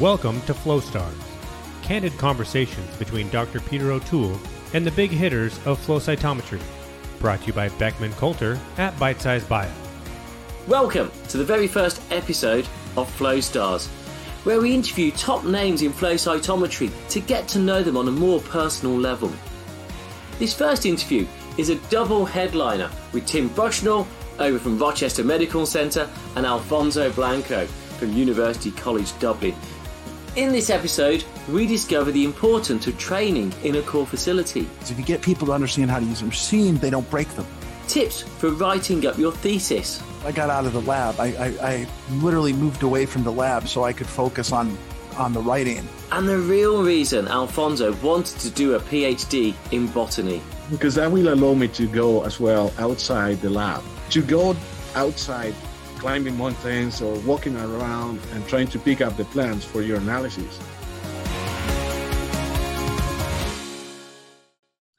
Welcome to Flow Stars, candid conversations between Dr. Peter O'Toole and the big hitters of flow cytometry. Brought to you by Beckman Coulter at Bitesize Bio. Welcome to the very first episode of Flow Stars, where we interview top names in flow cytometry to get to know them on a more personal level. This first interview is a double headliner with Tim Bushnell over from Rochester Medical Centre and Alfonso Blanco from University College Dublin. In this episode, we discover the importance of training in a core facility, If you get people to understand how to use a machine, they don't break them. tips for writing up your thesis, I got out of the lab. I, I, I literally moved away from the lab so I could focus on on the writing. and the real reason Alfonso wanted to do a PhD in botany. because that will allow me to go as well outside the lab to go outside climbing mountains or walking around and trying to pick up the plants for your analysis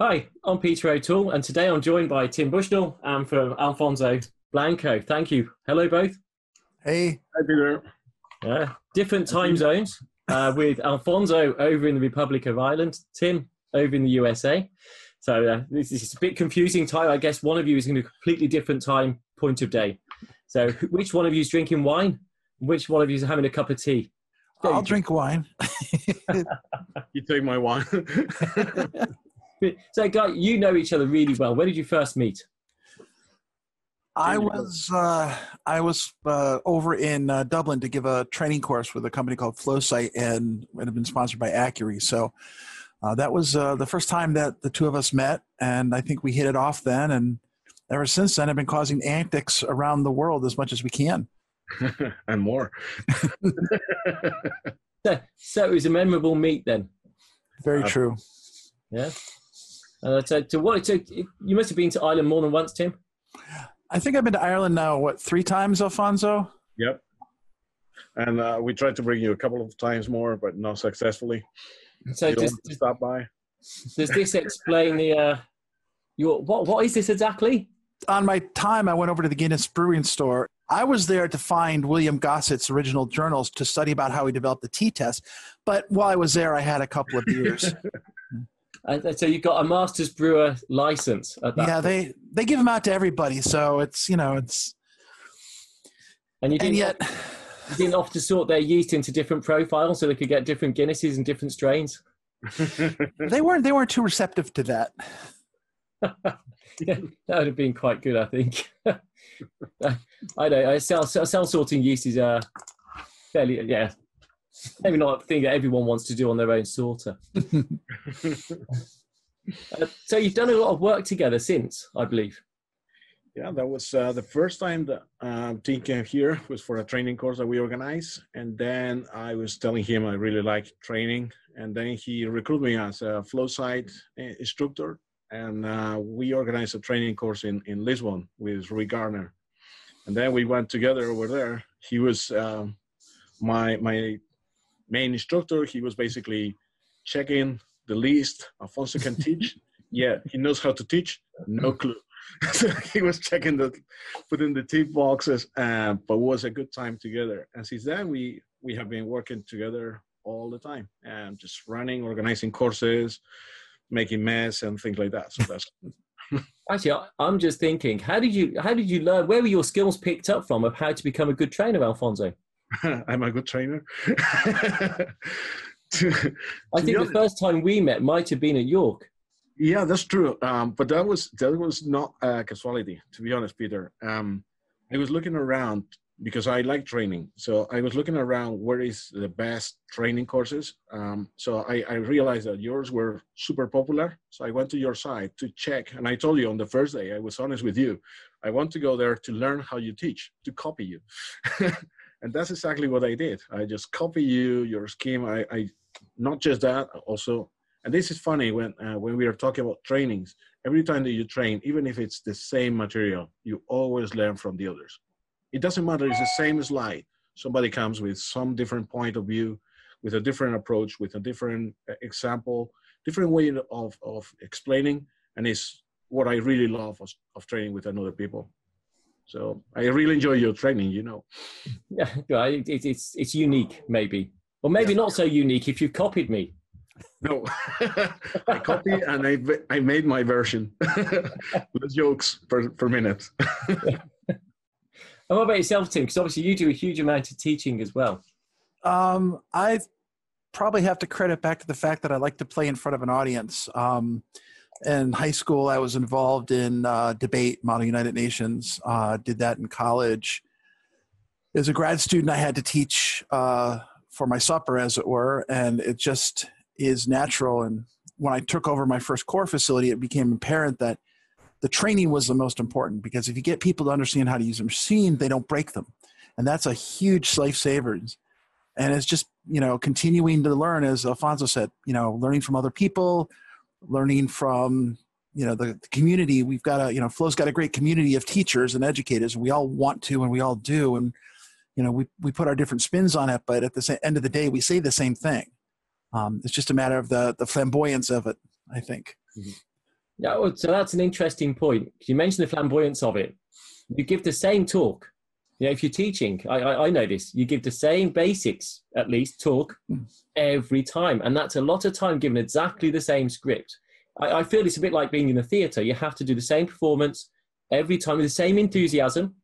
Hi, I'm Peter O'Toole, and today I'm joined by Tim Bushnell and from Alfonso Blanco. Thank you. Hello, both. Hey, Hi, Peter. Yeah, different time zones uh, with Alfonso over in the Republic of Ireland, Tim over in the USA. So uh, this is a bit confusing time. I guess one of you is in a completely different time point of day. So which one of you is drinking wine? Which one of you is having a cup of tea? There I'll you drink wine. you take my wine. So, guy, you know each other really well. Where did you first meet? I was uh, I was uh, over in uh, Dublin to give a training course with a company called Flowsight, and it had been sponsored by Accuri. So uh, that was uh, the first time that the two of us met, and I think we hit it off then. And ever since then, I've been causing antics around the world as much as we can. and more So, so it was a memorable meet then. Very Uh, true. Yeah. Uh, so, to what? So you must have been to Ireland more than once, Tim. I think I've been to Ireland now. What three times, Alfonso? yep and uh, we tried to bring you a couple of times more but not successfully So you don't does, want stop by does this explain the uh, your what? What is this exactly? On my time, I went over to the Guinness Brewing store. I was there to find William Gosset's original journals to study about how he developed the T test. But while I was there, I had a couple of beers. Uh, so you got a master's brewer license at that. yeah, point. they they give them out to everybody, so it's you know it's and you and didn't, yet you didn't have to sort their yeast into different profiles so they could get different Guinnesses and different strains. they weren't they weren't too receptive to that. yeah, that would have been quite good, I think. I know. I cell, cell cell sorting yeast is uh, fairly yeah. Maybe not a thing that everyone wants to do on their own sorter. Uh, so you've done a lot of work together since, I believe. Yeah, that was uh, the first time that um, Tim came here was for a training course that we organized, and then I was telling him I really like training, and then he recruited me as a flow site uh, instructor, and uh, we organized a training course in in Lisbon with Rui Gardner, and then we went together over there. He was um, my my main instructor. He was basically checking the list. Alfonso can teach. Yeah, he knows how to teach. No clue. so he was checking the putting the tick boxes uh, but it was a good time together and since then we we have been working together all the time and just running organizing courses making mess and things like that so that's Actually, I, I'm just thinking, how did you how did you learn? Where were your skills picked up from of how to become a good trainer, Alfonso? i'm a good trainer I To- to think the first time we met might have been at York. Yeah, that's true. Um, but that was that was not a casualty, to be honest, Peter. Um, I was looking around because I like training, so I was looking around where is the best training courses. Um, so I, I realized that yours were super popular. So I went to your site to check, and I told you on the first day, I was honest with you. I want to go there to learn how you teach, to copy you, and that's exactly what I did. I just copy you, your scheme. I, I not just that, also and this is funny when uh, when we are talking about trainings every time that you train even if it's the same material you always learn from the others it doesn't matter it's the same slide somebody comes with some different point of view with a different approach with a different uh, example different way of of explaining and it's what i really love of, of training with another people so i really enjoy your training you know Yeah, it, it, it's it's unique, maybe. Or maybe not so unique if you've copied me. No, I copy and I I made my version. Less jokes per per minute. And what about yourself, Tim? Because obviously you do a huge amount of teaching as well. Um, I probably have to credit back to the fact that I like to play in front of an audience. Um, in high school, I was involved in uh, debate, Model United Nations. Uh, did that in college. As a grad student, I had to teach uh, for my supper, as it were, and it just is natural. And when I took over my first core facility, it became apparent that the training was the most important because if you get people to understand how to use a machine, they don't break them, and that's a huge lifesaver. And it's just you know continuing to learn, as Alfonso said, you know, learning from other people learning from you know the, the, community. We've got a you know flow's got a great community of teachers and educators. And we all want to and we all do. And you know we, we put our different spins on it but at the end of the day we say the same thing. Um, it's just a matter of the the flamboyance of it i think. Mm-hmm. Yeah so that's an interesting point you mentioned the flamboyance of it you give the same talk you know, if you're teaching, I, I, I know this, you give the same basics, at least, talk every time. And that's a lot of time given exactly the same script. I, I feel it's a bit like being in a theatre. You have to do the same performance every time with the same enthusiasm.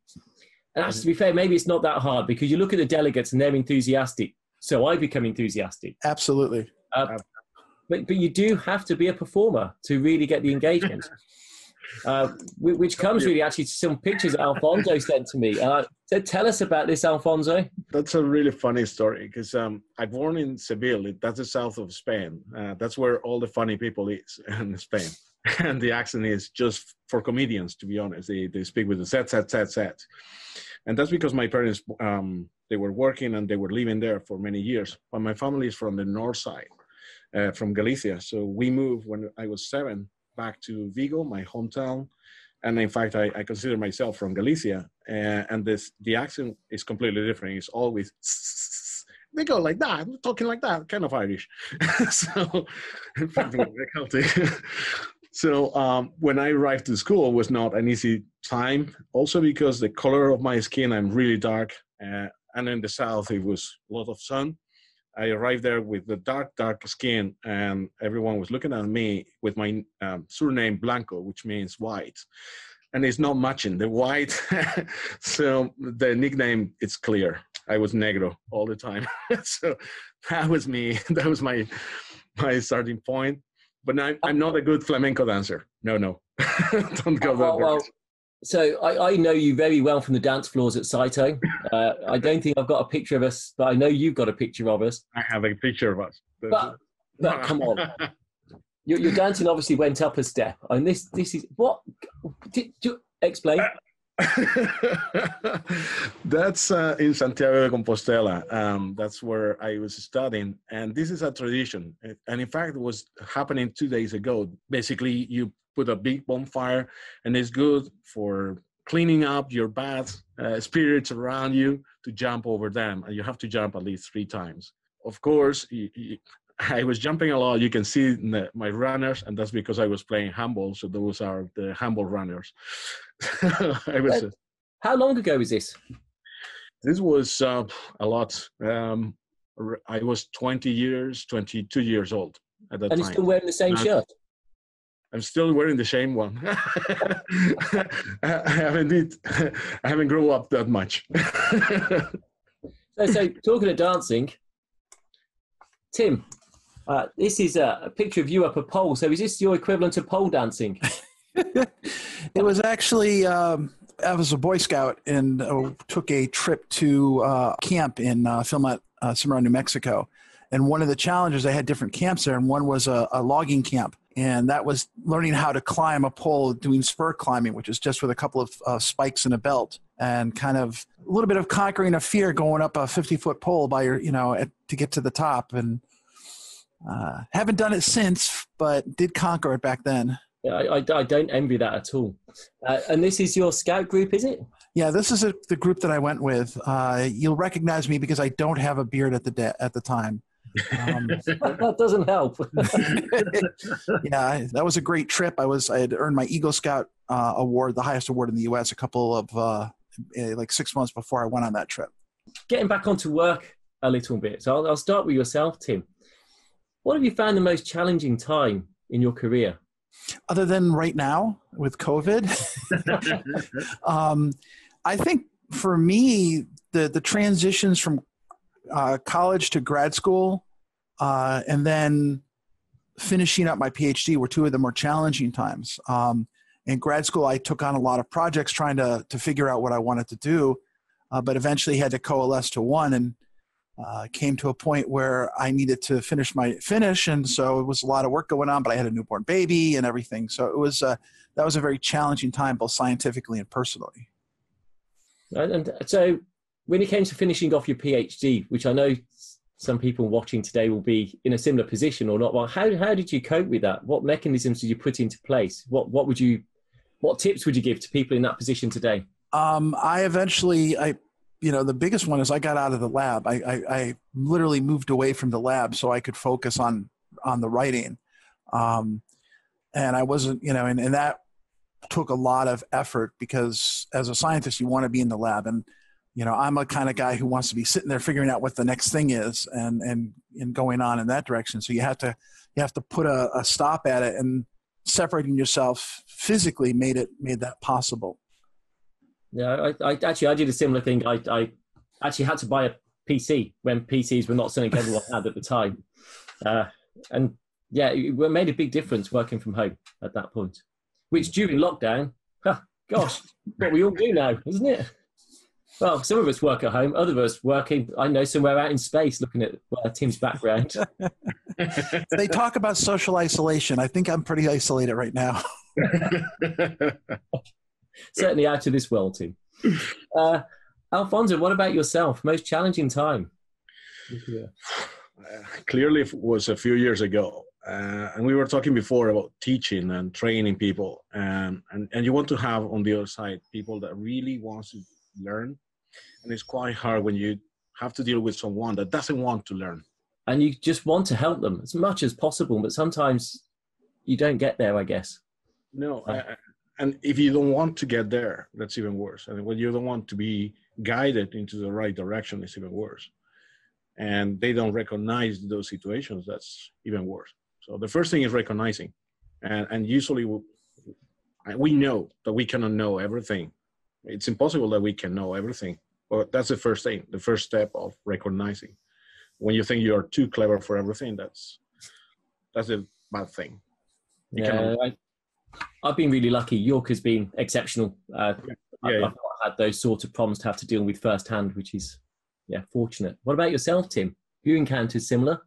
And actually, to be fair, maybe it's not that hard because you look at the delegates and they're enthusiastic. So I become enthusiastic. Absolutely. Uh, but, but you do have to be a performer to really get the engagement. uh, which comes really actually to some pictures that Alfonso sent to me. Uh, so tell us about this, Alfonso. That's a really funny story because um, I born in Seville. That's the south of Spain. Uh, that's where all the funny people is in Spain. and the accent is just for comedians, to be honest. They, they speak with the set, set, set, set. And that's because my parents, um, they were working and they were living there for many years. But my family is from the north side, uh, from Galicia. So we moved when I was seven back to Vigo, my hometown. And in fact, I, I consider myself from Galicia, uh, and this the accent is completely different. It's always they go like that, talking like that, kind of Irish. so, fact, so um, when I arrived to school, was not an easy time. Also because the color of my skin, I'm really dark, uh, and in the south it was a lot of sun. I arrived there with the dark, dark skin, and everyone was looking at me with my um, surname Blanco, which means white. And it's not matching the white. so the nickname, it's clear. I was negro all the time. so that was me. That was my my starting point. But I'm, I'm not a good flamenco dancer. No, no. Don't go that well, so I, I, know you very well from the dance floors at CYTO. Uh, I don't think I've got a picture of us, but I know you've got a picture of us. I have a picture of us. But, but come on, your, your, dancing obviously went up a step, and this this is what? Did, you explain? that's uh, in Santiago de Compostela. Um, that's where I was studying, and this is a tradition. And in fact, it was happening two days ago. Basically, you put a big bonfire, and it's good for cleaning up your bad uh, spirits around you to jump over them. And you have to jump at least three times. Of course, I was jumping a lot. You can see the, my runners, and that's because I was playing handball. So those are the handball runners. I was. Uh, How long ago was this? This was uh, a lot. Um, I was 20 years, 22 years old at that and time. And you're still wearing the same shirt? I'm still wearing the same one. I haven't I haven't grown up that much. so, so talking of dancing, Tim, uh, this is a, a, picture of you up a pole. So is this your equivalent of pole dancing? it was actually um, I was a Boy Scout and uh, took a trip to uh, camp in uh, Philmont, uh, Cimarron, New Mexico. And one of the challenges, I had different camps there, and one was a, a logging camp and that was learning how to climb a pole doing spur climbing which is just with a couple of uh, spikes and a belt and kind of a little bit of conquering a fear going up a 50 foot pole by your you know at, to get to the top and uh, haven't done it since but did conquer it back then yeah i, I, I don't envy that at all uh, and this is your scout group is it yeah this is a, the group that i went with uh, you'll recognize me because i don't have a beard at the de- at the time um, that doesn't help. yeah, that was a great trip. I was I had earned my Eagle Scout uh, award, the highest award in the U.S. A couple of uh, eh, like six months before I went on that trip. Getting back onto work, a little bit. So I'll, I'll start with yourself, Tim. What have you found the most challenging time in your career? Other than right now with COVID, um, I think for me, the the transitions from uh, college to grad school, uh, and then finishing up my PhD were two of the more challenging times. Um, in grad school, I took on a lot of projects trying to to figure out what I wanted to do, uh, but eventually had to coalesce to one and uh, came to a point where I needed to finish my finish, and so it was a lot of work going on. But I had a newborn baby and everything, so it was uh, that was a very challenging time, both scientifically and personally. And so, when it came to finishing off your PhD, which I know some people watching today will be in a similar position or not, well, how how did you cope with that? What mechanisms did you put into place? What what would you what tips would you give to people in that position today? Um, I eventually I you know the biggest one is i got out of the lab. I, I, I literally moved away from the lab so i could focus on on the writing. Um, and i wasn't you know and, and that took a lot of effort because as a scientist you want to be in the lab. And you know i'm a kind of guy who wants to be sitting there figuring out what the next thing is and and and going on in that direction. So you have to you have to put a, a stop at it. And separating yourself physically made it made that possible yeah, I, I actually I did a similar thing. I, I actually had to buy a PC when PCs were not something everyone had at the time, uh, and yeah, it made a big difference working from home at that point. Which during lockdown, huh, gosh, what we all do now, isn't it? Well, some of us work at home, other of us working, I know, somewhere out in space looking at uh, Tim's background. they talk about social isolation. I think I'm pretty isolated right now. certainly out of this world, Tim. Uh, Alfonso, what about yourself? Most challenging time? Yeah. Uh, clearly, it was a few years ago. Uh, and we were talking before about teaching and training people and, and, and you want to have on the other side people that really wants to learn and it's quite hard when you have to deal with someone that doesn't want to learn and you just want to help them as much as possible but sometimes you don't get there i guess no uh, and if you don't want to get there, that's even worse. And when you don't want to be guided into the right direction, it's even worse. And they don't recognize those situations, that's even worse. So the first thing is recognizing. And, and usually we, we know that we cannot know everything. It's impossible that we can know everything. But that's the first thing, the first step of recognizing. When you think you're too clever for everything, that's that's a bad thing. You yeah, I, I've been really lucky. York has been exceptional. Uh, yeah, I've, yeah. I've not had those sort of problems to have to deal with firsthand, which is yeah fortunate. What about yourself, Tim? Have you encountered similar?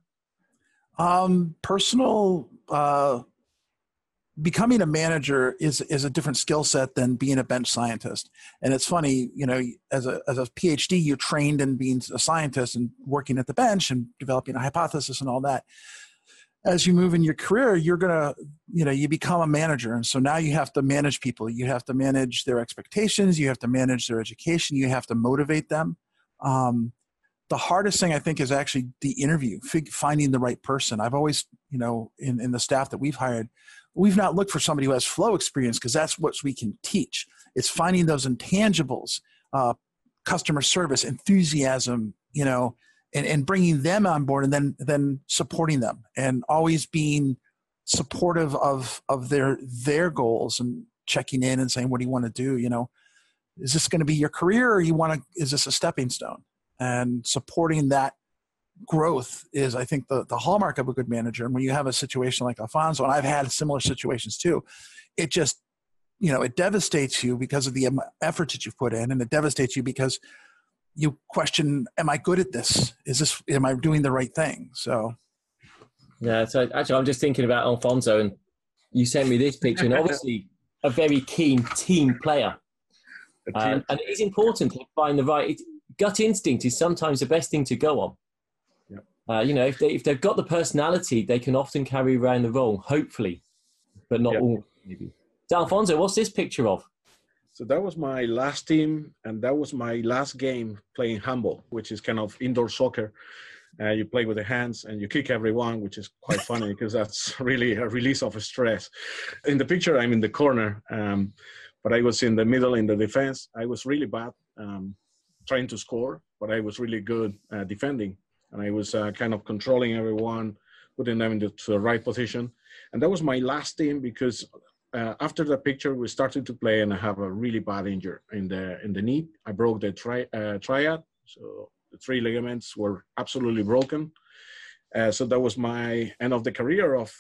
Um, personal. Uh, becoming a manager is is a different skill set than being a bench scientist. And it's funny, you know, as a as a PhD, you're trained in being a scientist and working at the bench and developing a hypothesis and all that as you move in your career you're going to you know you become a manager. And so now you have to manage people. You have to manage their expectations. You have to manage their education. You have to motivate them. Um, the hardest thing i think is actually the interview finding the right person. I've always you know in, in the staff that we've hired we've not looked for somebody who has flow experience because that's what we can teach. It's finding those intangibles uh, customer service enthusiasm you know and, and bringing them on board and then then supporting them and always being supportive of of their their goals and checking in and saying what do you want to do? You know is this going to be your career or you want to is this a stepping stone? And supporting that growth is i think the, the hallmark of a good manager. And when you have a situation like alfonso and i've had similar situations too it just you know it devastates you because of the efforts that you've put in and it devastates you because you question, am I good at this? Is this, am I doing the right thing? So. Yeah. So actually, I'm just thinking about Alfonso and you sent me this picture and obviously a very keen team player. Uh, and it is important to find the right, it, gut instinct is sometimes the best thing to go on. Uh, you know, if, they, if they've got the personality, they can often carry around the role, hopefully, but not all. Maybe. So, Alfonso, what's this picture of? So that was my last team, and that was my last game playing handball, which is kind of indoor soccer. Uh, you play with the hands and you kick everyone, which is quite funny because that's really a release of stress. In the picture, I'm in the corner, um, but I was in the middle in the defense. I was really bad. Um, trying to score, but I was really good at defending, and I was uh, kind of controlling everyone, putting them into the right position. And that was my last team because uh, after the picture, we started to play, and I have a really bad injury in the in the knee. I broke the tri- uh, triad, so the three ligaments were absolutely broken. Uh, so that was my end of the career of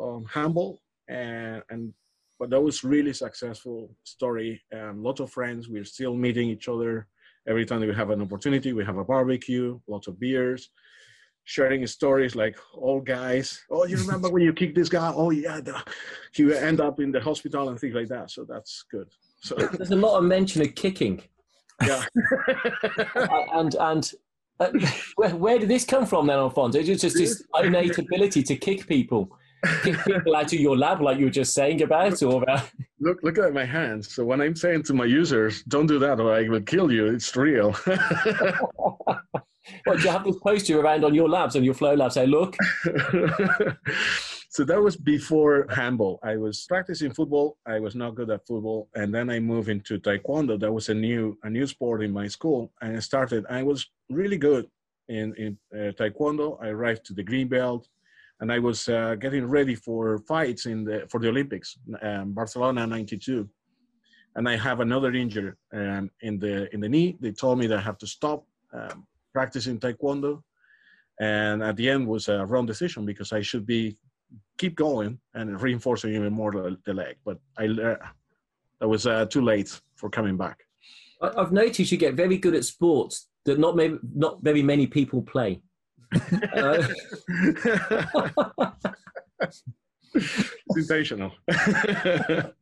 um, handball, and, and but that was really successful story. A lot of friends. We're still meeting each other every time we have an opportunity. We have a barbecue, lots of beers sharing stories like old guys. Oh, you remember when you kicked this guy? Oh, yeah, the, he end up in the hospital and things like that. So that's good. So there's a lot of mention of kicking. Yeah, and and uh, where, where, did this come from then, Alfonso? It's just this innate ability to kick people, kick people out of your lab, like you were just saying about, or about. Look, look at my hands. So when I'm saying to my users, "Don't do that, or I will kill you," it's real. What do you have this poster around on your labs, on your flow lab? Say, look. so that was before handball. I was practicing football. I was not good at football, and then I moved into taekwondo. That was a new a new sport in my school, and I started. I was really good in in uh, taekwondo. I arrived to the green belt, and I was uh, getting ready for fights in the for the Olympics, um, Barcelona '92 and I have another injury um, in the in the knee. They told me that I have to stop um, practicing taekwondo and at the end was a wrong decision because i should be keep going and reinforcing even more the, the leg but i uh, that was uh, too late for coming back. I've noticed you get very good at sports that not maybe not very many people play. Uh, sensational.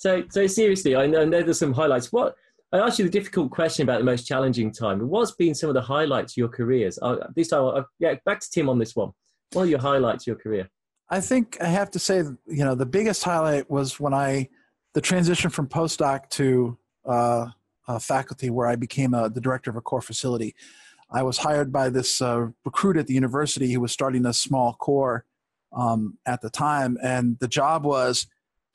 So so seriously i know, I know there's some highlights. What I asked you the difficult question about the most challenging time. What's been some of the highlights of your careers? Uh, this time, uh, yeah, back to Tim on this one. What are your highlights of your career? I think I have to say, you know, the biggest highlight was when I, the transition from postdoc to uh, faculty, where I became a, the director of a core facility. I was hired by this uh, recruit at the university who was starting a small core um, at the time, and the job was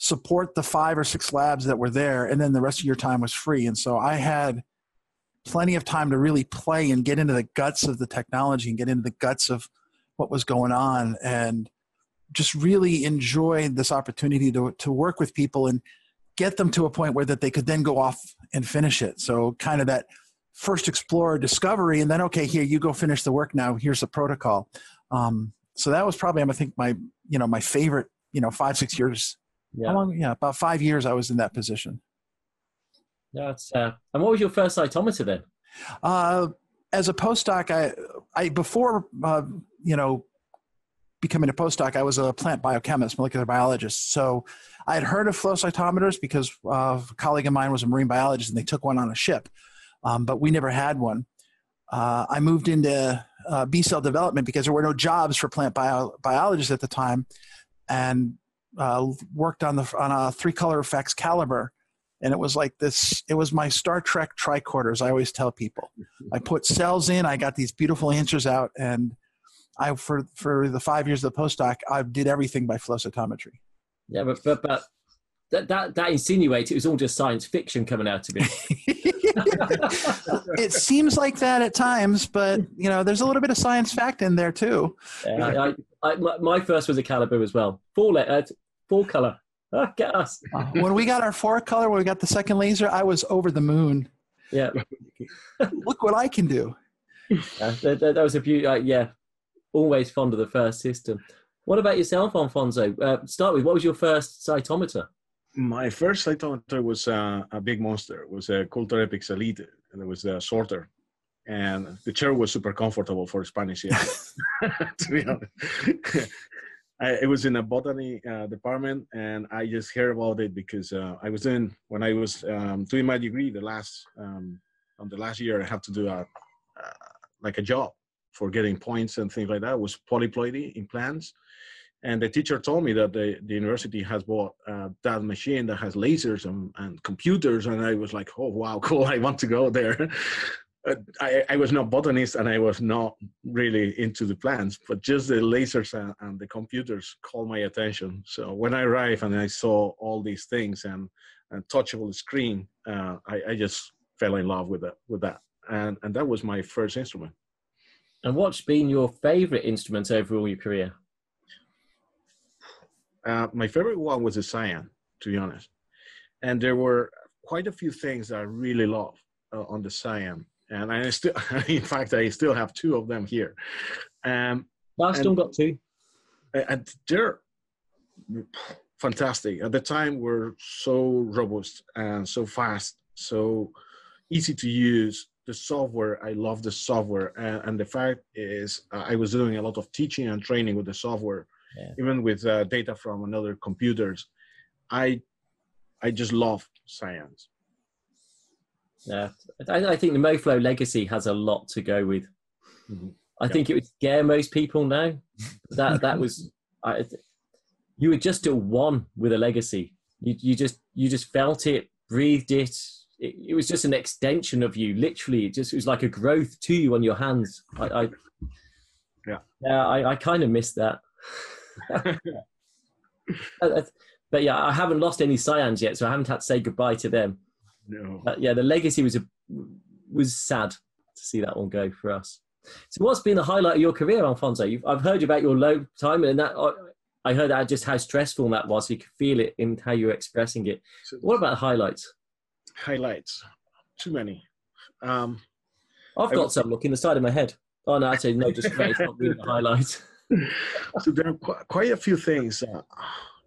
support the five or six labs that were there, and then the rest of your time was free. And so I had plenty of time to really play and get into the guts of the technology and get into the guts of what was going on and just really enjoy this opportunity to, to work with people and get them to a point where that they could then go off and finish it. So kind of that first explorer discovery and then, okay, here you go finish the work now. Here's the protocol. Um, so that was probably, I think my, you know, my favorite, you know, five, six years yeah. How long? Yeah, about five years I was in that position. That's uh, and what was your first cytometer then? Uh, as a postdoc, I, I before uh, you know becoming a postdoc, I was a plant biochemist, molecular biologist. So I had heard of flow cytometers because uh, a colleague of mine was a marine biologist, and they took one on a ship, um, but we never had one. Uh, I moved into uh, B cell development because there were no jobs for plant bio- biologists at the time, and uh, worked on the on a three color FACSCalibur and it was like this it was my star trek tricorders i always tell people. I put cells in i got these beautiful answers out and i for for the five years of the postdoc i did everything by flow cytometry. Yeah but but, but that, that that insinuates it was all just science fiction coming out of it. It seems like that at times but you know there's a little bit of science fact in there too. Yeah, I, I, my, my, first was a Calibur as well. Four letter full color. Oh, get us. Uh, when we got our four color, when we got the second laser, I was over the moon. Yeah. Look what I can do. Yeah, that, that, was a beauty. Uh, yeah, always fond of the first system. What about yourself, Alfonso? Uh, start with what was your first cytometer? My first cytometer was uh, a big monster. It was a Coulter EPICS Elite, and it was a sorter. And the chair was super comfortable for Spanish, yeah. to be honest. I, it was in a botany uh, department, and I just heard about it because uh, I was in when I was um, doing my degree. The last um, on the last year, I had to do a uh, like a job for getting points and things like that. It was polyploidy in plants, and the teacher told me that the, the university has bought uh, that machine that has lasers and, and computers, and I was like, oh wow, cool! I want to go there. I, I, was not botanist and I was not really into the plants, but just the lasers and, and, the computers called my attention. So when I arrived and I saw all these things and, and touchable screen, uh, I, I, just fell in love with that with that, and and that was my first instrument. And what's been your favorite instrument overall your career? Uh, my favorite one was the CyAn, to be honest, and there were quite a few things that I really love uh, on the CyAn, and I still, in fact, I still have two of them here. Um, I still got two, and they're fantastic. At the time, were so robust and so fast, so easy to use. The software, I love the software, and, and the fact is, uh, I was doing a lot of teaching and training with the software, yeah. even with uh, data from another computers. I, I just love science. Yeah, I, I think the MoFlo legacy has a lot to go with. Mm-hmm. I yeah. think it would scare most people now. That that was, I, you were just a one with a legacy. You you just you just felt it, breathed it. It, it was just an extension of you. Literally, it just it was like a growth to you on your hands. I, I yeah, yeah, I, I kind of missed that. but yeah, I haven't lost any CyAns yet, so I haven't had to say goodbye to them. No. Yeah, the legacy was a, was sad to see that one go for us. So, what's been the highlight of your career, Alfonso? You've, I've heard about your low time, and that I heard that just how stressful that was. You could feel it in how you were expressing it. So, what about highlights? Highlights, too many. Um, I've got some. Look in the side of my head. Oh no, I say no. Just it's not really the highlights. so there are qu- quite a few things. Uh,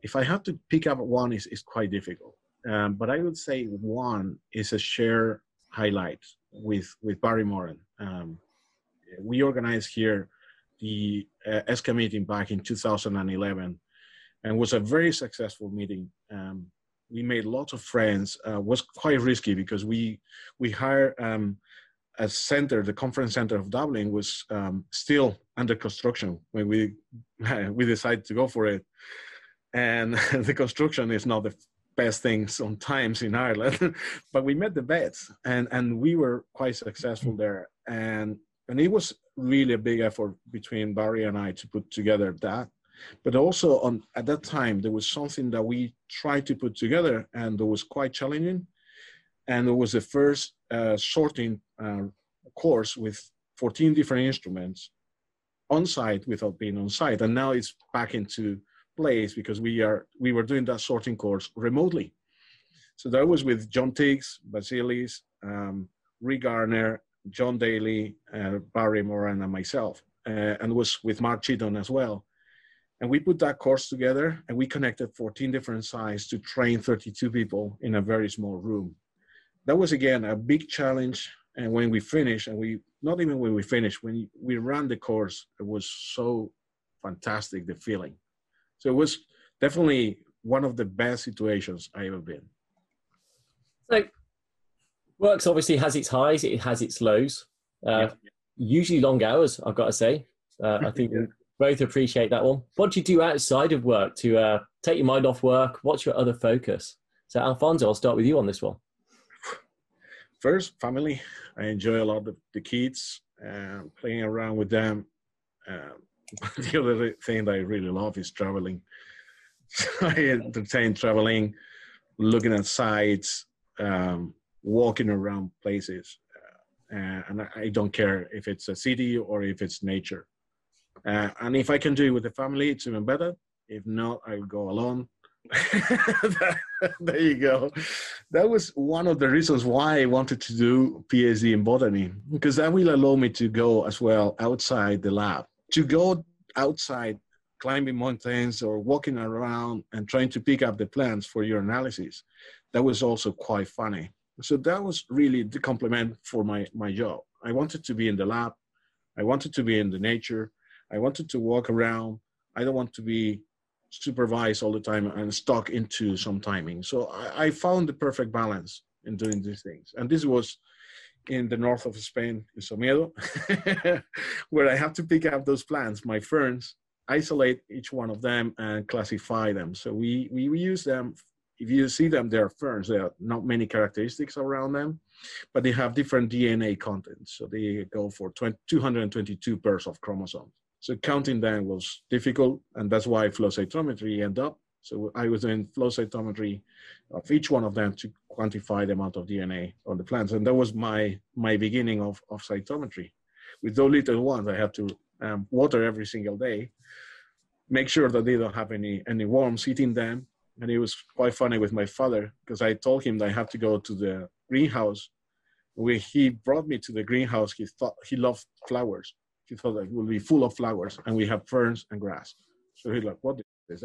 if I have to pick up one, is is quite difficult. Um, but I would say one is a share highlight with with Barry Moran. Um, we organized here the uh, ESCCA meeting back in 2011, and was a very successful meeting. Um, we made lots of friends. Uh, was quite risky because we we hired um, a center, the conference center of Dublin was um, still under construction when we we decided to go for it, and the construction is not the best things on times in Ireland, but we met the vets and, and we were quite successful there. And, and it was really a big effort between Barry and I to put together that. But also on at that time, there was something that we tried to put together and it was quite challenging. And it was the first uh, sorting uh, course with 14 different instruments on site without being on site. And now it's back into place because we are we were doing that sorting course remotely. So that was with John Tigges, Vasilis, um, Rick Garner, John Daly, uh, Barry Moran, and myself, uh, and was with Mark Cheaton as well. And we put that course together, and we connected 14 different sites to train 32 people in a very small room. That was again a big challenge. And when we finished, and we not even when we finished, when we ran the course, it was so fantastic the feeling so it was definitely one of the best situations I ever been. So, works obviously has its highs, it has its lows. Uh, yeah. Usually long hours, I've got to say. Uh, I think yeah. we both appreciate that one. What do you do outside of work to uh, take your mind off work? What's your other focus? So, Alfonso, I'll start with you on this one. First, family. I enjoy a lot of the kids, uh, playing around with them. The other thing that I really love is traveling. I entertain traveling, looking at sites, um, walking around places, uh, and I don't care if it's a city or if it's nature. Uh, and if I can do it with the family, it's even better. If not, I will go alone. there you go. That was one of the reasons why I wanted to do PhD in botany, because that will allow me to go as well outside the lab to go outside climbing mountains or walking around and trying to pick up the plants for your analysis. That was also quite funny. So that was really the complement for my my job. I wanted to be in the lab. I wanted to be in the nature. I wanted to walk around. I don't want to be supervised all the time and stuck into some timing. So i, I found the perfect balance in doing these things. And this was in the north of Spain, in Somiedo, where I have to pick up those plants, my ferns, isolate each one of them and classify them. So we, we, we use them. If you see them, they're ferns. There are not many characteristics around them, but they have different DNA content. So they go for 20, 222 pairs of chromosomes. So counting them was difficult, and that's why flow cytometry ended up So I was doing flow cytometry of each one of them to quantify the amount of DNA on the plants. And that was my, my beginning of, of cytometry. With those little ones, I had to um, water every single day, make sure that they don't have any, any worms eating them. And it was quite funny with my father because I told him that I have to go to the greenhouse. When he brought me to the greenhouse, he thought he loved flowers. He thought that it would be full of flowers and we have ferns and grass. So he's like, "What? this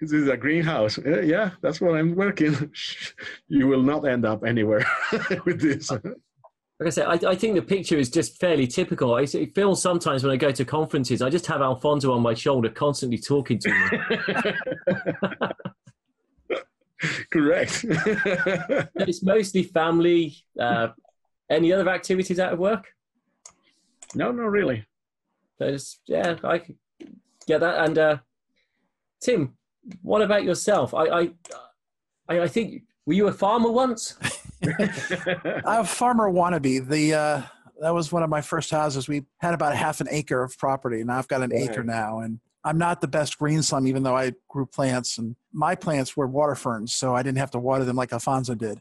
is a greenhouse. Yeah, that's what I'm working. you will not end up anywhere with this. Like I said, I, I, think the picture is just fairly typical. I, it feels sometimes when I go to conferences, I just have Alfonso on my shoulder constantly talking to me. Correct. it's mostly family. Uh, any other activities out of work? No, not really. There's, yeah, I could get that. And uh, Tim, what about yourself? I, I, I, I think were you a farmer once? I'm a farmer wannabe. The uh, that was one of my first houses. We had about half an acre of property, and I've got an right. acre now. And I'm not the best green thumb, even though I grew plants. And my plants were water ferns, so I didn't have to water them like Alfonso did.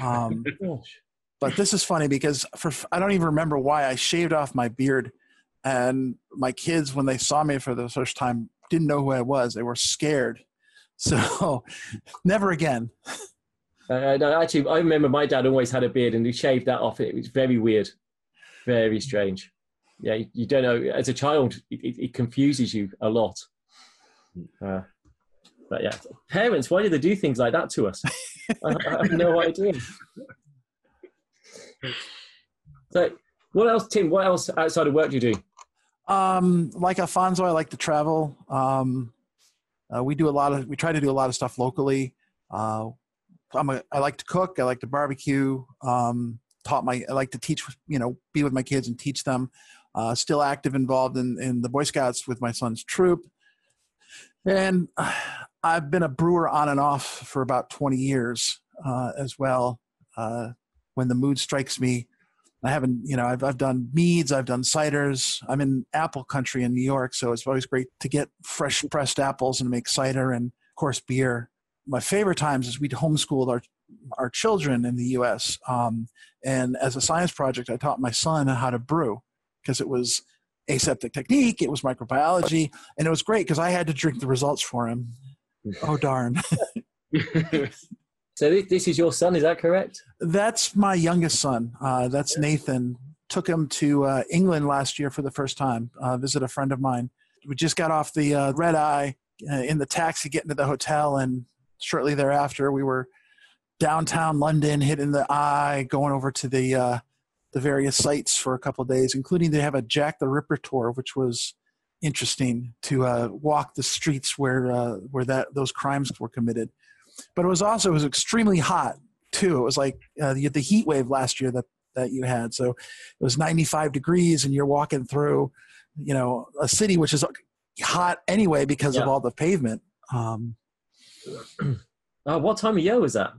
Um, but this is funny because for I don't even remember why I shaved off my beard, and my kids when they saw me for the first time didn't know who I was. They were scared. So never again. Uh, no, actually, I remember my dad always had a beard, and he shaved that off. It was very weird, very strange. Yeah, you, you don't know. As a child, it, it, confuses you a lot. Uh, but yeah, parents, why do they do things like that to us? I, I have no idea. So, what else, Tim? What else outside of work do you do? Um, like Alfonso, I like to travel. Um, uh, we do a lot of. We try to do a lot of stuff locally. Uh, I'm a, I like to cook. I like to barbecue. Um, taught my, I like to teach, you know, be with my kids and teach them. Uh, still active, involved in, in the Boy Scouts with my son's troop. And I've been a brewer on and off for about 20 years uh, as well. Uh, when the mood strikes me, I haven't, you know, I've, I've done meads, I've done ciders. I'm in apple country in New York, so it's always great to get fresh pressed apples and make cider and, of course, beer my favorite times is we'd homeschooled our our children in the U.S. Um, and as a science project, I taught my son how to brew because it was aseptic technique, it was microbiology, and it was great because I had to drink the results for him. Oh darn! so this is your son, is that correct? That's my youngest son. Uh, that's Nathan. Took him to uh, England last year for the first time. Uh, visit a friend of mine. We just got off the uh, red eye uh, in the taxi, getting to the hotel, and shortly thereafter, we were downtown London, hitting the eye, going over to the uh, the various sites for a couple days, including they have a Jack the Ripper tour, which was interesting to uh, walk the streets where uh, where that those crimes were committed. But it was also it was extremely hot too. It was like uh, the, the heat wave last year that that you had. So it was 95 degrees, and you're walking through, you know, a city which is hot anyway because yeah. of all the pavement. Um, uh, what time of year was that?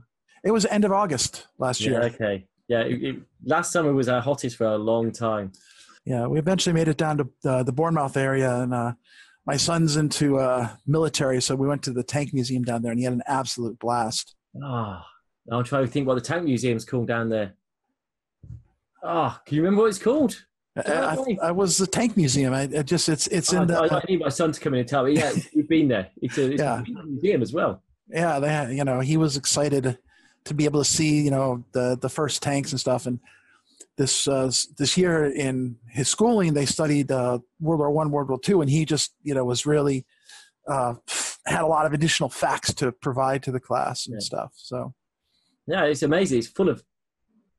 It was end of August last year. Okay. Yeah, it, it, last summer was our hottest for a long time. Yeah, we eventually made it down to uh, the Bournemouth area, and uh, my son's into uh, military, so we went to the tank museum down there, and he had an absolute blast. Ah, oh, I'm trying to think what the tank museum's called down there. Ah, oh, can you remember what it's called? I, I, was the tank museum. I, I just it's it's in. the, I, need my son to come in and tell me. Yeah, you've been there. It's a, it's yeah. a museum as well. Yeah, they had, you know he was excited to be able to see you know the the first tanks and stuff. And this uh, this year in his schooling, they studied uh, World War One, World War Two, and he just you know was really uh, had a lot of additional facts to provide to the class and yeah. stuff. So yeah, it's amazing. It's full of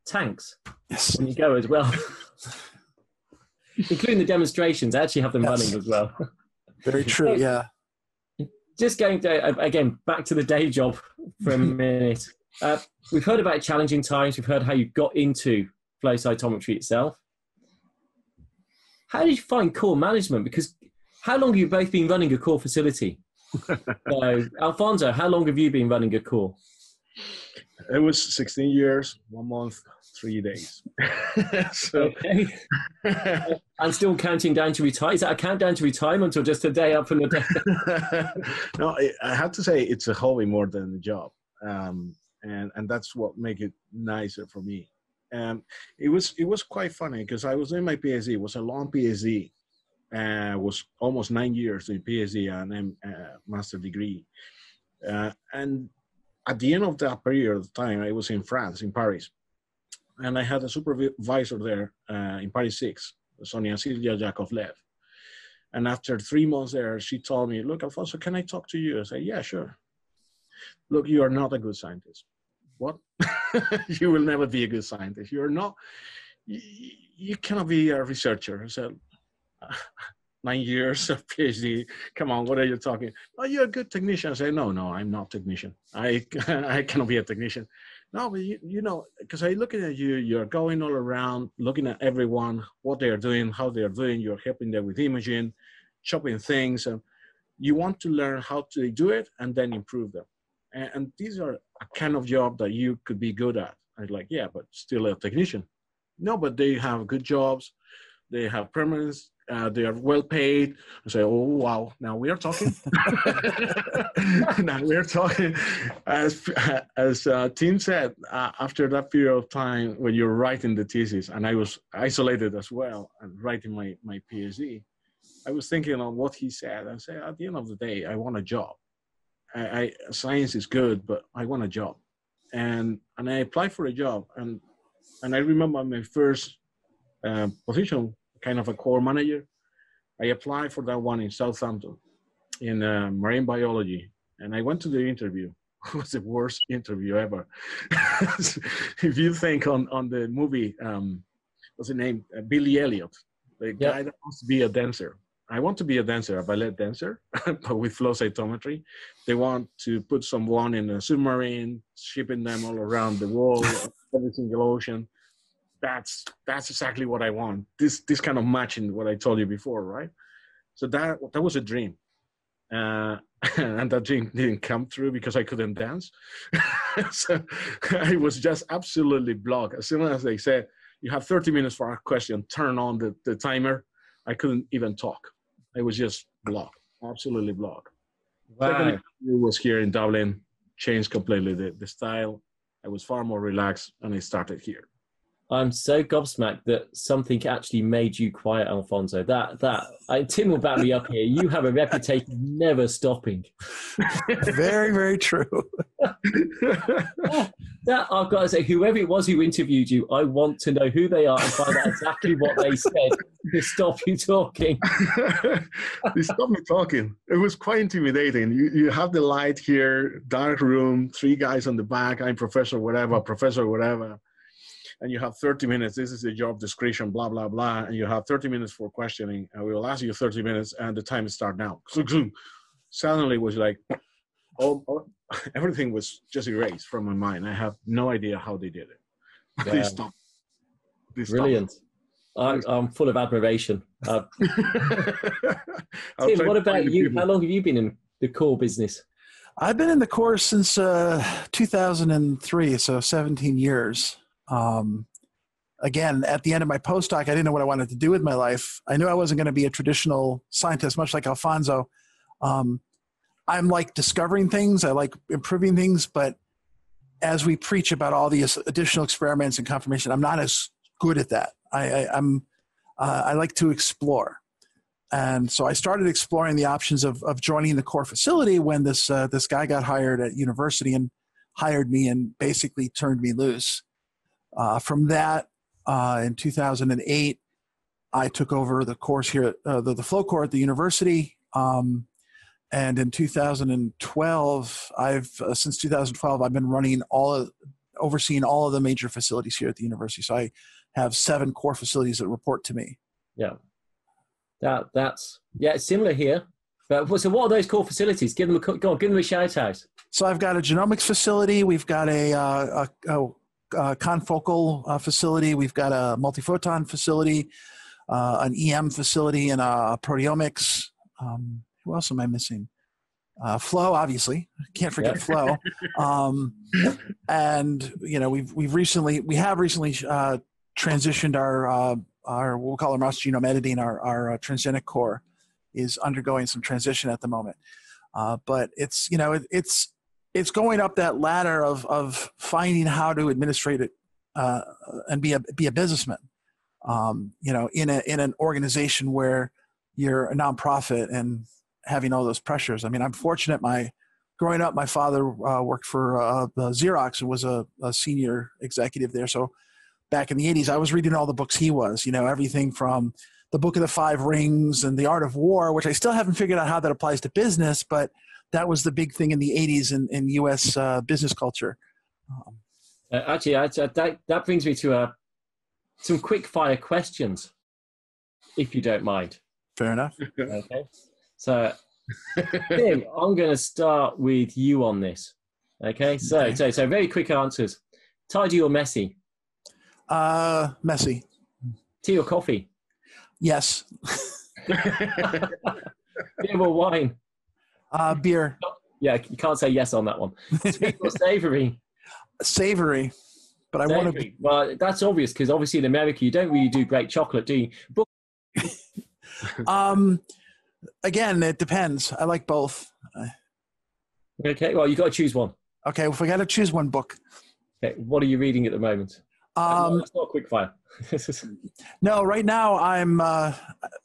tanks yes. when you go as well. including the demonstrations. I actually have them yes. running as well. Very true. Yeah. Just going to, uh, again back to the day job for a minute. Uh, we've heard about challenging times. We've heard how you got into flow cytometry itself. How did you find core management? Because how long have you both been running a core facility? so, Alfonso, how long have you been running a core? It was 16 years, one month three days. so. I'm still counting down to retire. Is that a countdown to retirement or just a day up from the day? no, I have to say it's a hobby more than a job, um, and and that's what make it nicer for me. Um, it was it was quite funny because I was in my PhD. It was a long PhD. Uh, was almost nine years in PhD and uh, master degree. Uh, and at the end of that period of time, I was in France, in Paris, and I had a supervisor there uh, in Paris 6, Sonia Silvia Jakovlev. And after three months there, she told me, Look, Alfonso, can I talk to you? I said, Yeah, sure. Look, you are not a good scientist. What? you will never be a good scientist. You're not, you, you cannot be a researcher. Said, Nine years of PhD. Come on, what are you talking? Oh, you're a good technician. I say, no, no, I'm not technician. I I cannot be a technician. No, but you, you know, because I looking at you, you're going all around, looking at everyone, what they are doing, how they are doing. You're helping them with imaging, chopping things, and you want to learn how to do it and then improve them. And, and these are a kind of job that you could be good at. I'm like, yeah, but still a technician. No, but they have good jobs, they have permanence, uh, they are well paid. I say, oh wow, now we are talking. now we are talking. As as uh, Tim said, uh, after that period of time when you're writing the thesis, and I was isolated as well and writing my my PhD, I was thinking on what he said. I say, at the end of the day, I want a job. I, I science is good, but I want a job, and and I applied for a job, and and I remember my first uh, position kind of a core manager. I applied for that one in Southampton in uh, marine biology, and I went to the interview. It was the worst interview ever. if you think on on the movie, um, what's the name? Uh, Billy Elliot, the yep. guy that wants to be a dancer. I want to be a dancer, a ballet dancer, but with flow cytometry. They want to put someone in a submarine, shipping them all around the world, every single ocean that's that's exactly what I want. This this kind of matching what I told you before, right? So that that was a dream, uh, and that dream didn't come true because I couldn't dance. so I was just absolutely blocked. As soon as they said you have 30 minutes for a question, turn on the, the timer. I couldn't even talk. I was just blocked, absolutely blocked. Wow. Second was here in Dublin, changed completely the, the style. I was far more relaxed, and I started here. I'm so gobsmacked that something actually made you quiet, Alfonso. That that I, Tim will back me up here. You have a reputation of never stopping. very, very true. that I've got to say, whoever it was who interviewed you, I want to know who they are and find out exactly what they said to stop you talking. they stopped me talking. It was quite intimidating. You you have the light here, dark room, three guys on the back. I'm professor, whatever, professor, whatever and you have 30 minutes. This is the job description, blah, blah, blah. And you have 30 minutes for questioning. And we will ask you 30 minutes and the time is start now. Suddenly was like, oh, oh, everything was just erased from my mind. I have no idea how they did it. Yeah. they stopped. They stopped. Brilliant. I'm, I'm full of admiration. Uh, Tim, what about you? People. How long have you been in the core business? I've been in the core since uh, 2003, so 17 years. Um, again, at the end of my postdoc, I didn't know what I wanted to do with my life. I knew I wasn't going to be a traditional scientist, much like Alfonso. Um, I'm like discovering things, I like improving things, but as we preach about all these additional experiments and confirmation, I'm not as good at that. I, I, am uh, I like to explore. And so I started exploring the options of, of joining the core facility when this, uh, this guy got hired at university and hired me and basically turned me loose. Uh, from that, uh, in 2008, I took over the course here, at, uh, the, the flow core at the university. Um, and in 2012, I've uh, since 2012, I've been running all of, overseeing all of the major facilities here at the university. So I have seven core facilities that report to me. Yeah, that that's yeah, it's similar here. But so, what are those core facilities? Give them a go on, give them a shout out. So I've got a genomics facility. We've got a, uh, a, a uh, confocal uh, facility. We've got a multiphoton facility, uh, an EM facility, and a proteomics. Um, who else am I missing? uh, Flow, obviously, can't forget Yeah. Flow. Um, and you know, we've we've recently we have recently uh, transitioned our uh, our we'll call our mouse genome editing. Our our uh, transgenic core is undergoing some transition at the moment. Uh, but it's you know it, it's it's going up that ladder of of finding how to administrate it uh, and be a be a businessman. Um, you know, in a in an organization where you're a nonprofit and having all those pressures. I mean, I'm fortunate. My growing up, my father uh, worked for uh, Xerox and was a, a senior executive there. So back in the 80s, I was reading all the books he was. You know, everything from the Book of the Five Rings and the Art of War, which I still haven't figured out how that applies to business, but that was the big thing in the 80s in, in U.S. Uh, business culture. Um, Uh, actually, I, I- that that brings me to uh, some quick fire questions, if you don't mind. fair enough. Okay. So, Tim, I'm going to start with you on this. Okay. So, Okay. so, so very quick answers. Tidy or messy? Uh, messy. Tea or coffee? Yes. Beer or wine? Uh, beer. Yeah, you can't say yes on that one. Sweet or savory? Savory. But I want to Be- Well, that's obvious because obviously in America you don't really do great chocolate, do you? But Um, again, it depends. I like both. okay, well you got to choose one. Okay, if we got to choose one book, Okay, what are you reading at the moment? um, it's not a quick fire. no, right now I'm uh,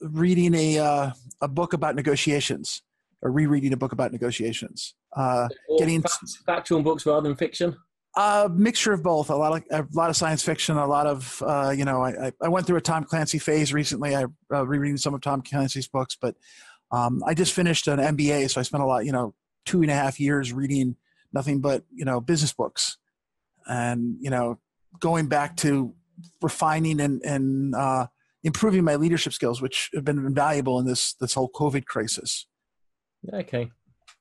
reading a uh, a book about negotiations, or rereading a book about negotiations. Uh, Getting- fact- factual books rather than fiction. a mixture of both. A lot of a lot of science fiction. A lot of uh, you know. I, I- I went through a Tom Clancy phase recently. I uh, rereading some of Tom Clancy's books, but um, I just finished an MBA, so I spent a lot. You know, two and a half years reading nothing but you know business books, and you know, going back to refining and and uh, improving my leadership skills, which have been invaluable in this this whole COVID crisis. Okay.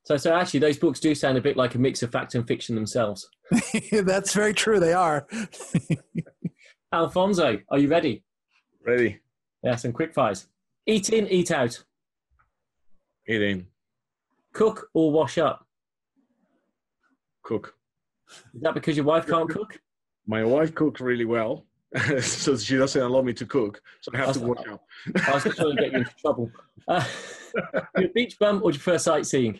So, so actually, those books do sound a bit like a mix of fact and fiction themselves. That's very true. They are. Alfonso, are you ready? Ready? Yeah, some quick fires. Eat in, eat out. Eat in. Cook or wash up. Cook. Is that because your wife can't cook? My wife cooks really well, so she doesn't allow me to cook. So I have to work out. I was just trying to get you into trouble. Uh, you beach bum or do you prefer sightseeing?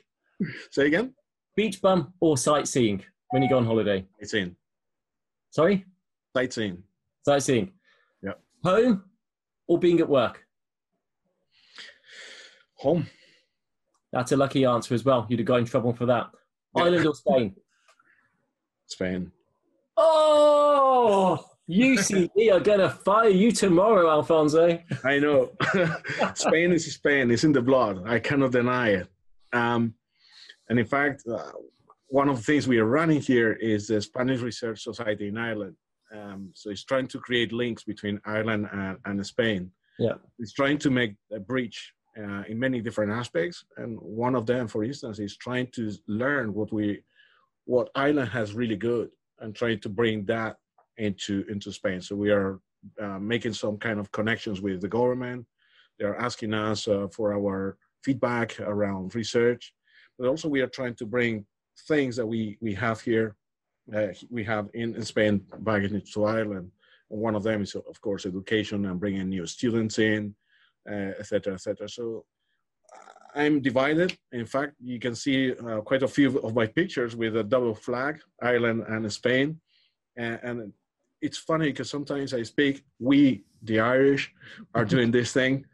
Say again? Beach bum or sightseeing when you go on holiday? Sightseeing. Sorry? Sightseeing. Sightseeing. Yeah. Home or being at work? Home. That's a lucky answer as well. You'd have got in trouble for that. Ireland or Spain? Spain. Oh, UCD are going to fire you tomorrow, Alfonso. I know. Spain is Spain. It's in the blood. I cannot deny it. Um, and in fact, uh, one of the things we are running here is the Spanish Research Society in Ireland. Um, so it's trying to create links between Ireland and, and Spain. Yeah. It's trying to make a bridge uh, in many different aspects. And one of them, for instance, is trying to learn what we, what Ireland has really good, and trying to bring that into into Spain. So we are uh, making some kind of connections with the government. They're asking us uh, for our feedback around research, but also we are trying to bring things that we we have here, uh, we have in, in Spain back into Ireland. One of them is of course education and bringing new students in, uh, et cetera, et. So uh, I'm divided. In fact, you can see uh, quite a few of my pictures with a double flag, Ireland and Spain. And, and it's funny because sometimes I speak, we, the Irish, are doing this thing.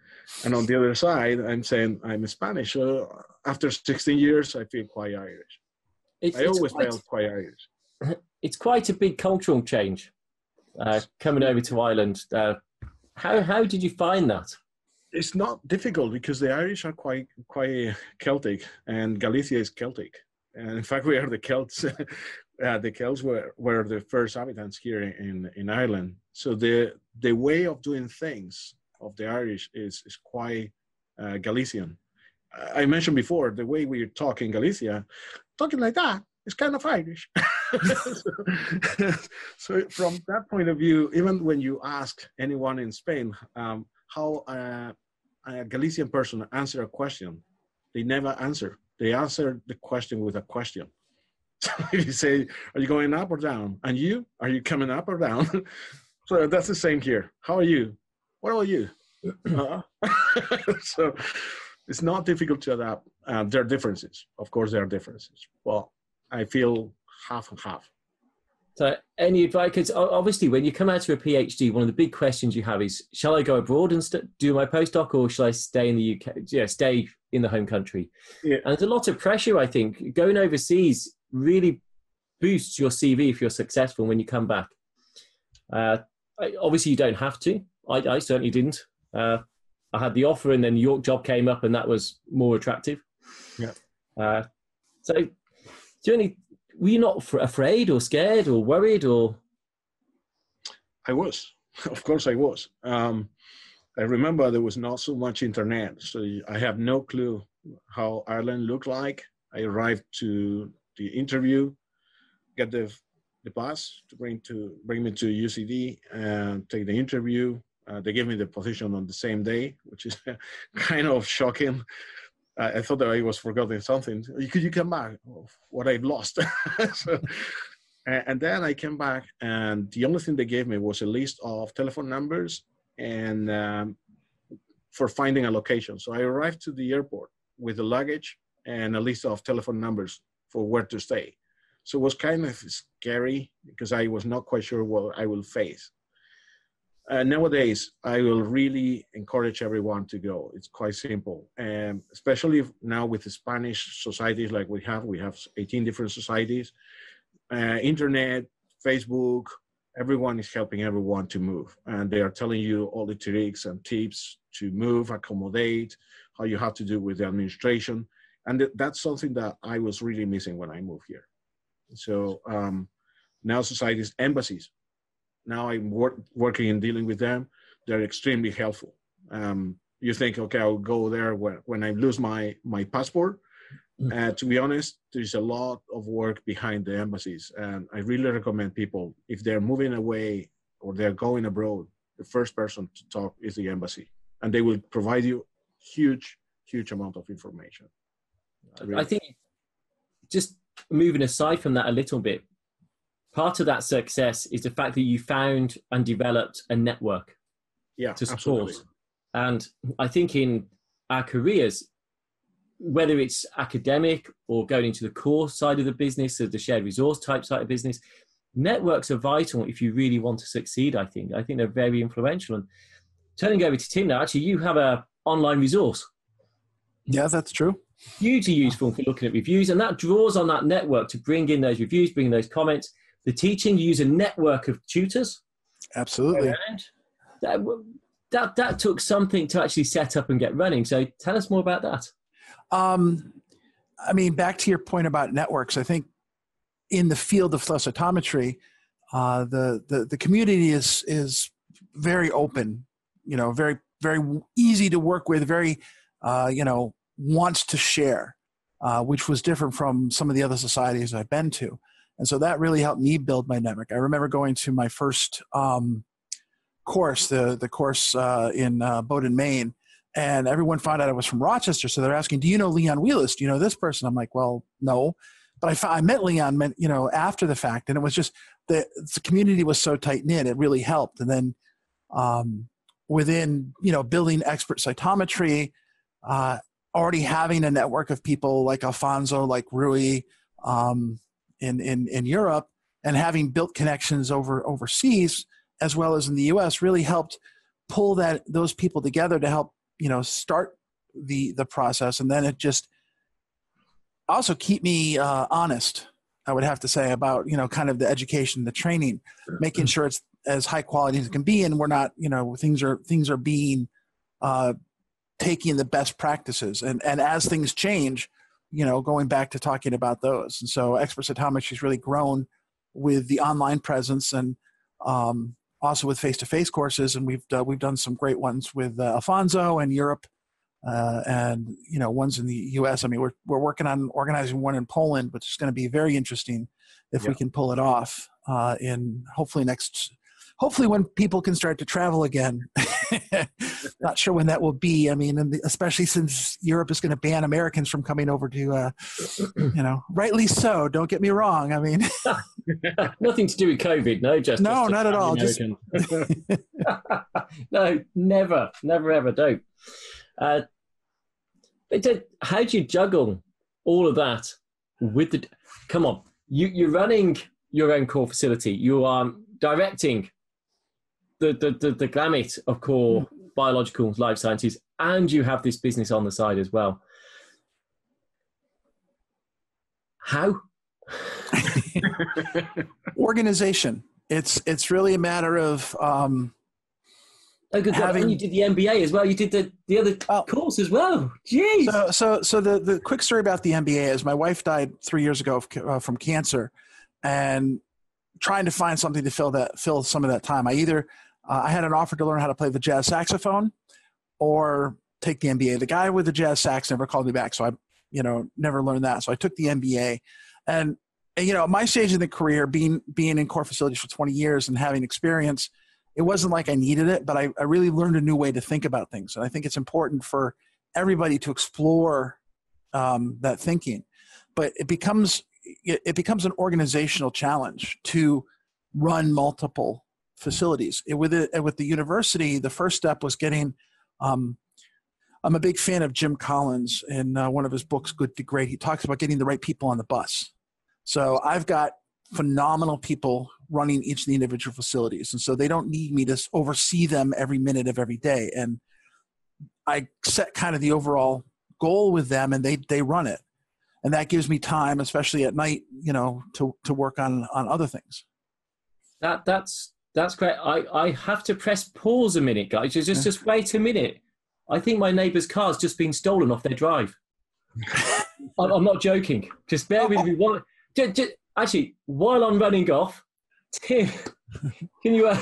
And on the other side, I'm saying I'm Spanish. So after 16 years, I feel quite Irish. It's, I it's always quite, felt quite Irish. it's quite a big cultural change uh, coming over to Ireland. Uh, how, how did you find that? It's not difficult because the Irish are quite quite Celtic, and Galicia is Celtic. And in fact, we are the Celts. uh, the Celts were, were the first inhabitants here in, in Ireland. So the the way of doing things of the Irish is is quite uh, Galician. I mentioned before the way we talk in Galicia, talking like that is kind of Irish. so, so from that point of view, even when you ask anyone in Spain um, how uh, a Galician person answer a question, they never answer they answer the question with a question. So if you say, "Are you going up or down?" and you, "Are you coming up or down?" so that's the same here. How are you? What are you? Uh, so it's not difficult to adapt. Uh, there are differences, of course, there are differences. Well, I feel half and half. So, any advice? Because obviously, when you come out to a PhD, one of the big questions you have is: Shall I go abroad and do my postdoc, or shall I stay in the UK? Yeah, stay in the home country. Yeah. And there's a lot of pressure. I think going overseas really boosts your CV if you're successful when you come back. Uh, obviously, you don't have to. I, I certainly didn't. Uh, I had the offer, and then the York job came up, and that was more attractive. Yeah. Uh, so, any were you not afraid or scared or worried or? I was, of course, I was. Um, I remember there was not so much internet, so I have no clue how Ireland looked like. I arrived to the interview, get the the bus to bring to bring me to UCD and take the interview. Uh, they gave me the position on the same day, which is kind of shocking. I, I, thought that I was forgetting something. Could you come back? What I've lost. so, and then I came back, and the only thing they gave me was a list of telephone numbers and um, for finding a location. So I arrived to the airport with the luggage and a list of telephone numbers for where to stay. So it was kind of scary because I was not quite sure what I will face. Uh, nowadays i will really encourage everyone to go. It's quite simple. And especially now with the spanish societies like we have we have 18 different societies uh, internet facebook everyone is helping everyone to move. And they are telling you all the tricks and tips to move accommodate how you have to do with the administration and th- that's something that i was really missing when i moved here so um, now societies embassies now I'm work, working and dealing with them. They're extremely helpful. Um, you think, okay, I'll go there when, when I lose my, my passport. Mm. Uh, to be honest, there's a lot of work behind the embassies. And I really recommend people, if they're moving away or they're going abroad, the first person to talk is the embassy. And they will provide you huge, huge amount of information. Really. I think just moving aside from that a little bit, part of that success is the fact that you found and developed a network yeah, to support. Absolutely. And I think in our careers, whether it's academic or going into the core side of the business or the shared resource type side of business, networks are vital if you really want to succeed. I think. I think they're very influential. And turning over to Tim now, actually, you have a online resource. Yeah, that's true. Hugely useful for looking at reviews, and that draws on that network to bring in those reviews, bring in those comments, the teaching, you use a network of tutors. Absolutely. That, that, that took something to actually set up and get running. So tell us more about that. Um, I mean, back to your point about networks, I think in the field of flow cytometry, uh, the, the, the community is, is very open, you know, very, very easy to work with, very, uh, you know, wants to share, uh, which was different from some of the other societies I've been to. And so that really helped me build my network. I remember going to my first um, course, the, the course uh, in uh, Bowdoin, Maine, and everyone found out I was from Rochester. So they're asking, do you know Leon Wheeless? Do you know this person? I'm like, well, no. But I, found, I met Leon, you know, after the fact, and it was just the, the community was so tight knit, it really helped. And then um, within, you know, building expert cytometry, uh, already having a network of people like Alfonso, like Rui, um, in, in, in Europe and having built connections over overseas as well as in the US really helped pull that those people together to help you know start the the process. And then it just also keep me uh, honest i would have to say about you know kind of the education the training making sure it's as high quality as it can be and we're not you know things are things are being uh, taking the best practices and and as things change you know, going back to talking about those. And so Expert Cytometry has really grown with the online presence and um, also with face-to-face courses. And we've uh, we've done some great ones with uh, Alfonso and Europe, uh, and you know, ones in the U.S. I mean, we're we're working on organizing one in Poland, which is going to be very interesting if yeah. we can pull it off uh, in hopefully next. Hopefully, when people can start to travel again, not sure when that will be. I mean, especially since Europe is going to ban Americans from coming over to, uh, you know, rightly so. Don't get me wrong. I mean, nothing to do with COVID. No, just no, not at all. Just... no, never, never, ever. Don't. Uh, but how do you juggle all of that with the? Come on, you you're running your own core facility. You are directing the the the, the gamut of core biological life sciences, and you have this business on the side as well. How? Organization. It's it's really a matter of. Um, Oh, good having, And you did the MBA as well. You did the, the other oh, course as well. Jeez. So, so, so the, the quick story about the MBA is my wife died three years ago uh, from cancer, and trying to find something to fill that fill some of that time. I either uh, I had an offer to learn how to play the jazz saxophone or take the MBA. The guy with the jazz sax never called me back, so I, you know, never learned that. So I took the MBA, and, and you know, at my stage in the career, being being in core facilities for 20 years and having experience, it wasn't like I needed it, but I, I really learned a new way to think about things. And I think it's important for everybody to explore um, that thinking. But it becomes it becomes an organizational challenge to run multiple facilities. It, with it, with the university, the first step was getting. Um, I'm a big fan of Jim Collins in uh, one of his books, Good to Great. He talks about getting the right people on the bus. So I've got phenomenal people running each of the individual facilities, and so they don't need me to oversee them every minute of every day. And I set kind of the overall goal with them, and they they run it, and that gives me time, especially at night, you know, to to work on on other things. That that's that's great. I, I have to press pause a minute, guys. Just, just, just wait a minute. I think my neighbour's car's just been stolen off their drive. I'm not joking. Just bear with me. One, just, just, actually, while I'm running off, Tim, can you? Uh,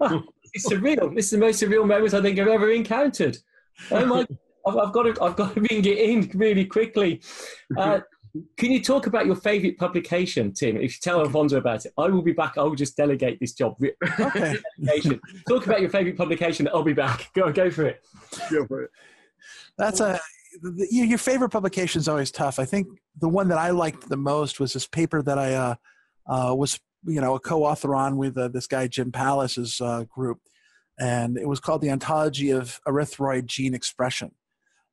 oh, it's surreal. This is the most surreal moment I think I've ever encountered. Oh my! I've, I've got to. I've got to bring it in really quickly. Uh, can you talk about your favorite publication, Tim? If you tell Alfonso about it, I will be back. I will just delegate this job. Okay. talk about your favorite publication. I'll be back. Go go for it. Go for it. That's a your favorite publication is always tough. I think the one that I liked the most was this paper that I uh, uh, was you know a co-author on with uh, this guy Jim Palis's uh, group, and it was called the Ontogeny of Erythroid Gene Expression,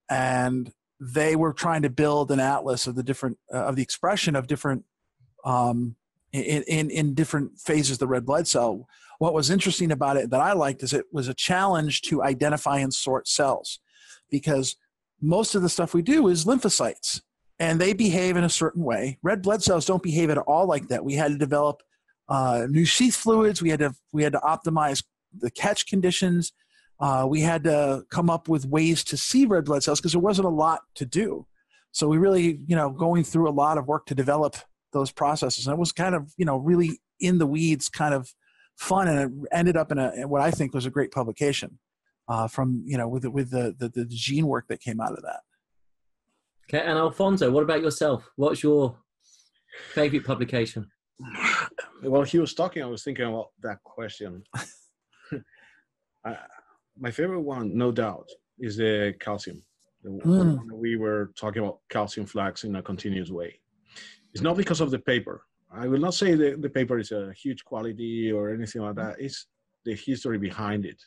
and they were trying to build an atlas of the different uh, of the expression of different um, in, in in different phases of the red blood cell. What was interesting about it that I liked is it was a challenge to identify and sort cells, because most of the stuff we do is lymphocytes, and they behave in a certain way. Red blood cells don't behave at all like that. We had to develop uh, new sheath fluids. We had to we had to optimize the catch conditions uh, we had to come up with ways to see red blood cells because there wasn't a lot to do. So we really, you know, going through a lot of work to develop those processes. And it was kind of, you know, really in the weeds, kind of fun, and it ended up in a what I think was a great publication uh, from, you know, with the, with the, the the gene work that came out of that. Okay, and Alfonso, what about yourself? What's your favorite publication? Well, he was talking. I was thinking about that question. I, my favorite one, no doubt, is the calcium. The mm. we were talking about calcium flux in a continuous way. It's not because of the paper. I will not say that the paper is a huge quality or anything like that. It's the history behind it.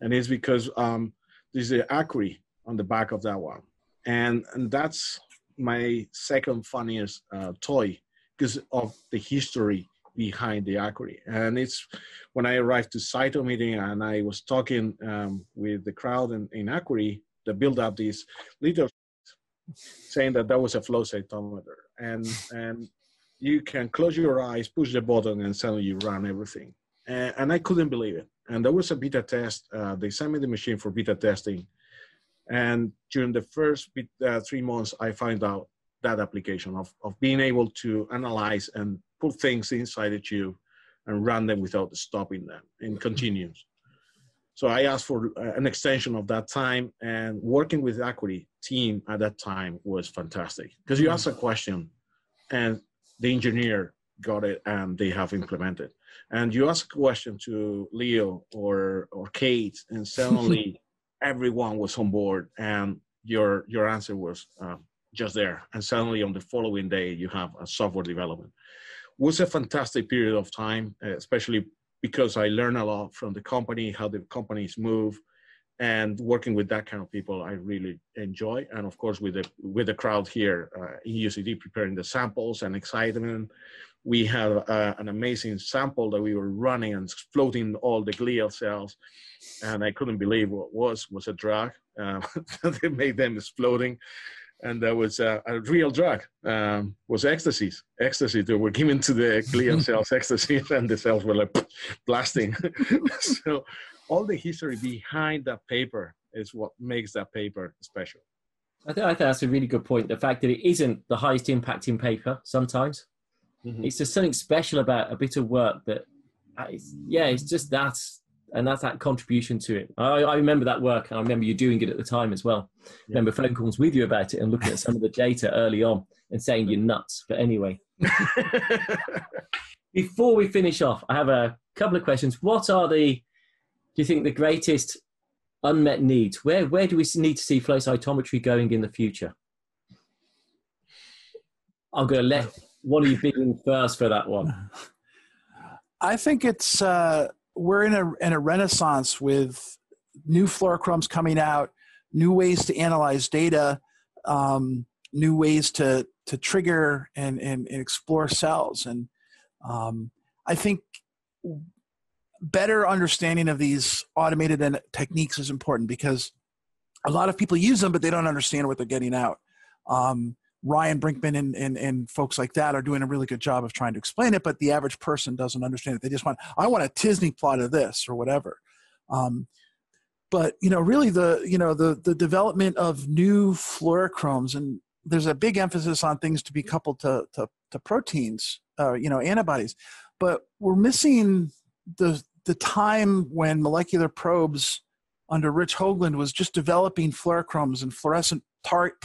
And it's because um, there's the Accuri on the back of that one. And, and that's my second funniest uh, toy because of the history behind the Accuri. And it's when I arrived to Cyto meeting and I was talking um, with the crowd in, in Accuri that built up this little saying that that was a flow cytometer. And, and you can close your eyes, push the button, and suddenly you run everything. And, and I couldn't believe it. And there was a beta test. Uh, they sent me the machine for beta testing. And during the first bit, uh, three months, I found out that application of, of being able to analyze and put things inside the tube and run them without stopping them in continuous. So I asked for uh, an extension of that time and working with the Accuri team at that time was fantastic because you ask a question and the engineer got it and they have implemented. And you ask a question to Leo or, or Kate and suddenly everyone was on board and your your answer was uh, just there. And suddenly on the following day you have a software development. It was a fantastic period of time especially because i learned a lot from the company how the companies move and working with that kind of people i really enjoy. And of course with the with the crowd here uh, in ucd preparing the samples and excitement we have uh, an amazing sample that we were running and exploding all the glial cells. And i couldn't believe what was. Was a drug uh, that made them exploding and that was uh, a real drug um, was ecstasy ecstasy they were given to the glial cells ecstasy and the cells were like blasting so all the history behind that paper is what makes that paper special. I think, I think that's a really good point. The fact that it isn't the highest impacting paper sometimes. Mm-hmm. It's just something special about a bit of work that, uh, yeah, it's just that, and that's that contribution to it. I, I, remember that work, and I remember you doing it at the time as well. Yeah. Remember phone calls with you about it and looking at some of the data early on and saying you're nuts. But anyway, before we finish off, I have a couple of questions. What are the do you think the greatest unmet needs? Where where do we need to see flow cytometry going in the future? I'm going to let one of you begin first for that one. I think it's uh, we're in a in a renaissance with new fluorochromes coming out, new ways to analyze data, um, new ways to to trigger and, and, and explore cells, and um, I think better understanding of these automated techniques is important because a lot of people use them, but they don't understand what they're getting out. Um, Ryan Brinkman and, and, and folks like that are doing a really good job of trying to explain it, but the average person doesn't understand it. They just want, I want a t-SNE plot of this or whatever. Um, but you know, really the you know the the development of new fluorochromes and there's a big emphasis on things to be coupled to to, to proteins, uh, you know, antibodies. But we're missing the the time when molecular probes under Rich Haugland was just developing fluorochromes and fluorescent tar-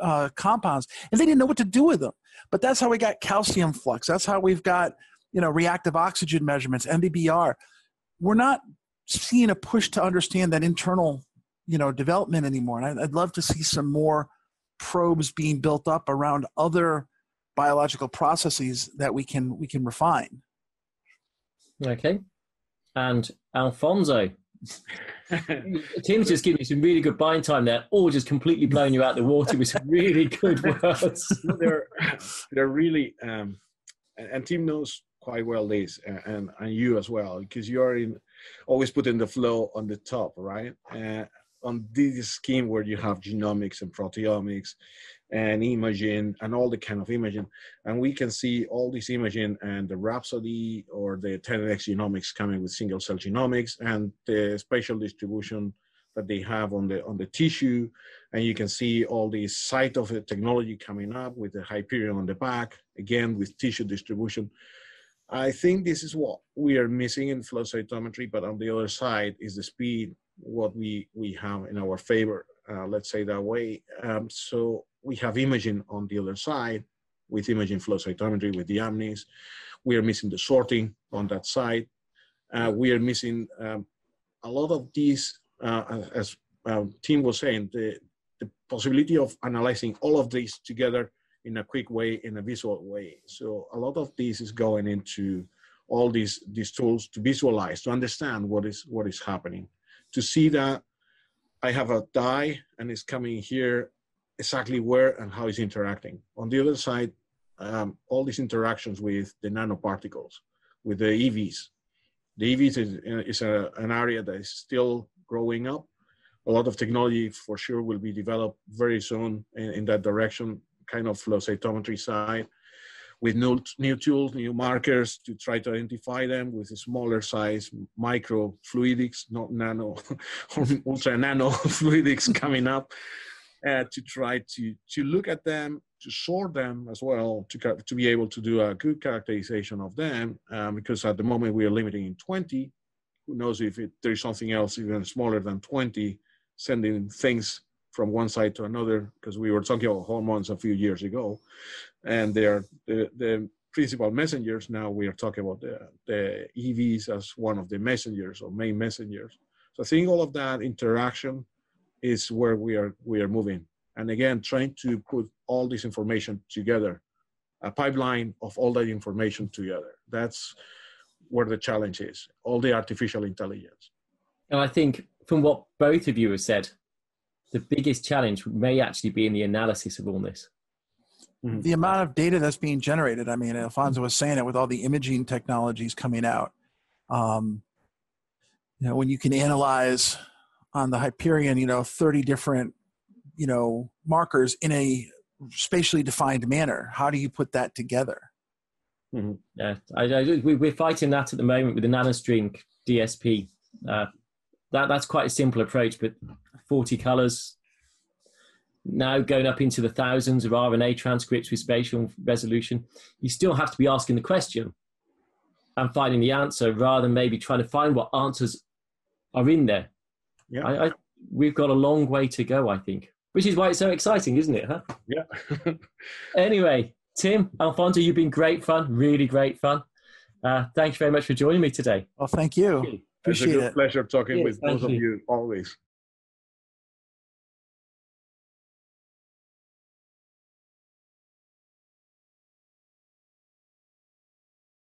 uh, compounds, and they didn't know what to do with them. But that's how we got calcium flux. That's how we've got you know reactive oxygen measurements, MBBR. We're not seeing a push to understand that internal you know development anymore. And I'd love to see some more probes being built up around other biological processes that we can we can refine. Okay. And Alfonso. Tim's just giving you some really good buying time there, or just completely blowing you out the water with some really good words. they're, they're really, um, and Tim knows quite well this, and, and you as well, because you're in, always putting the flow on the top, right? Uh, on this scheme where you have genomics and proteomics and imaging and all the kind of imaging and we can see all this imaging and the rhapsody or the 10x genomics coming with single cell genomics and the spatial distribution that they have on the on the tissue. And you can see all the site of the technology coming up with the hyperion on the back again with tissue distribution. I think this is what we are missing in flow cytometry but on the other side is the speed what we we have in our favor uh, let's say that way. Um, so we have imaging on the other side with imaging flow cytometry with the amnis. We are missing the sorting on that side. Uh, we are missing um, a lot of these, uh, as um, Tim was saying, the, the possibility of analyzing all of these together in a quick way, in a visual way. So a lot of this is going into all these these tools to visualize, to understand what is what is happening, to see that I have a dye and it's coming here exactly where and how it's interacting. On the other side, um, all these interactions with the nanoparticles, with the EVs. The EVs is, is a, an area that is still growing up. A lot of technology for sure will be developed very soon in, in that direction, kind of flow cytometry side, with new, new tools, new markers to try to identify them with a smaller size microfluidics, not nano ultra nano fluidics coming up uh, to try to to look at them, to sort them as well, to to be able to do a good characterization of them. Um, because at the moment we are limiting in 20. Who knows if it, there's something else even smaller than 20 sending things from one side to another? Because we were talking about hormones a few years ago, and they are the, the principal messengers. Now we are talking about the, the EVs as one of the messengers or main messengers. So I think all of that interaction is where we are we are moving. And again, trying to put all this information together, a pipeline of all that information together. That's where the challenge is. All the artificial intelligence. And I think from what both of you have said, the biggest challenge may actually be in the analysis of all this. Mm-hmm. The amount of data that's being generated. I mean, Alfonso was saying it with all the imaging technologies coming out. Um, you know, when you can analyze on the Hyperion, you know, 30 different, you know, markers in a spatially defined manner, how do you put that together? Mm-hmm. Yeah, I, I, we, are fighting that at the moment with the NanoString DSP. Uh, that that's quite a simple approach, but 40 colors now going up into the thousands of RNA transcripts with spatial resolution. You still have to be asking the question and finding the answer rather than maybe trying to find what answers are in there. Yeah. I, I, we've got a long way to go, I think, which is why it's so exciting, isn't it? Huh? Yeah. anyway, Tim, Alfonso, you've been great fun, really great fun. Uh, thank you very much for joining me today. Well, thank you. Appreciate it's a good it. pleasure talking yes, with both you. of you always.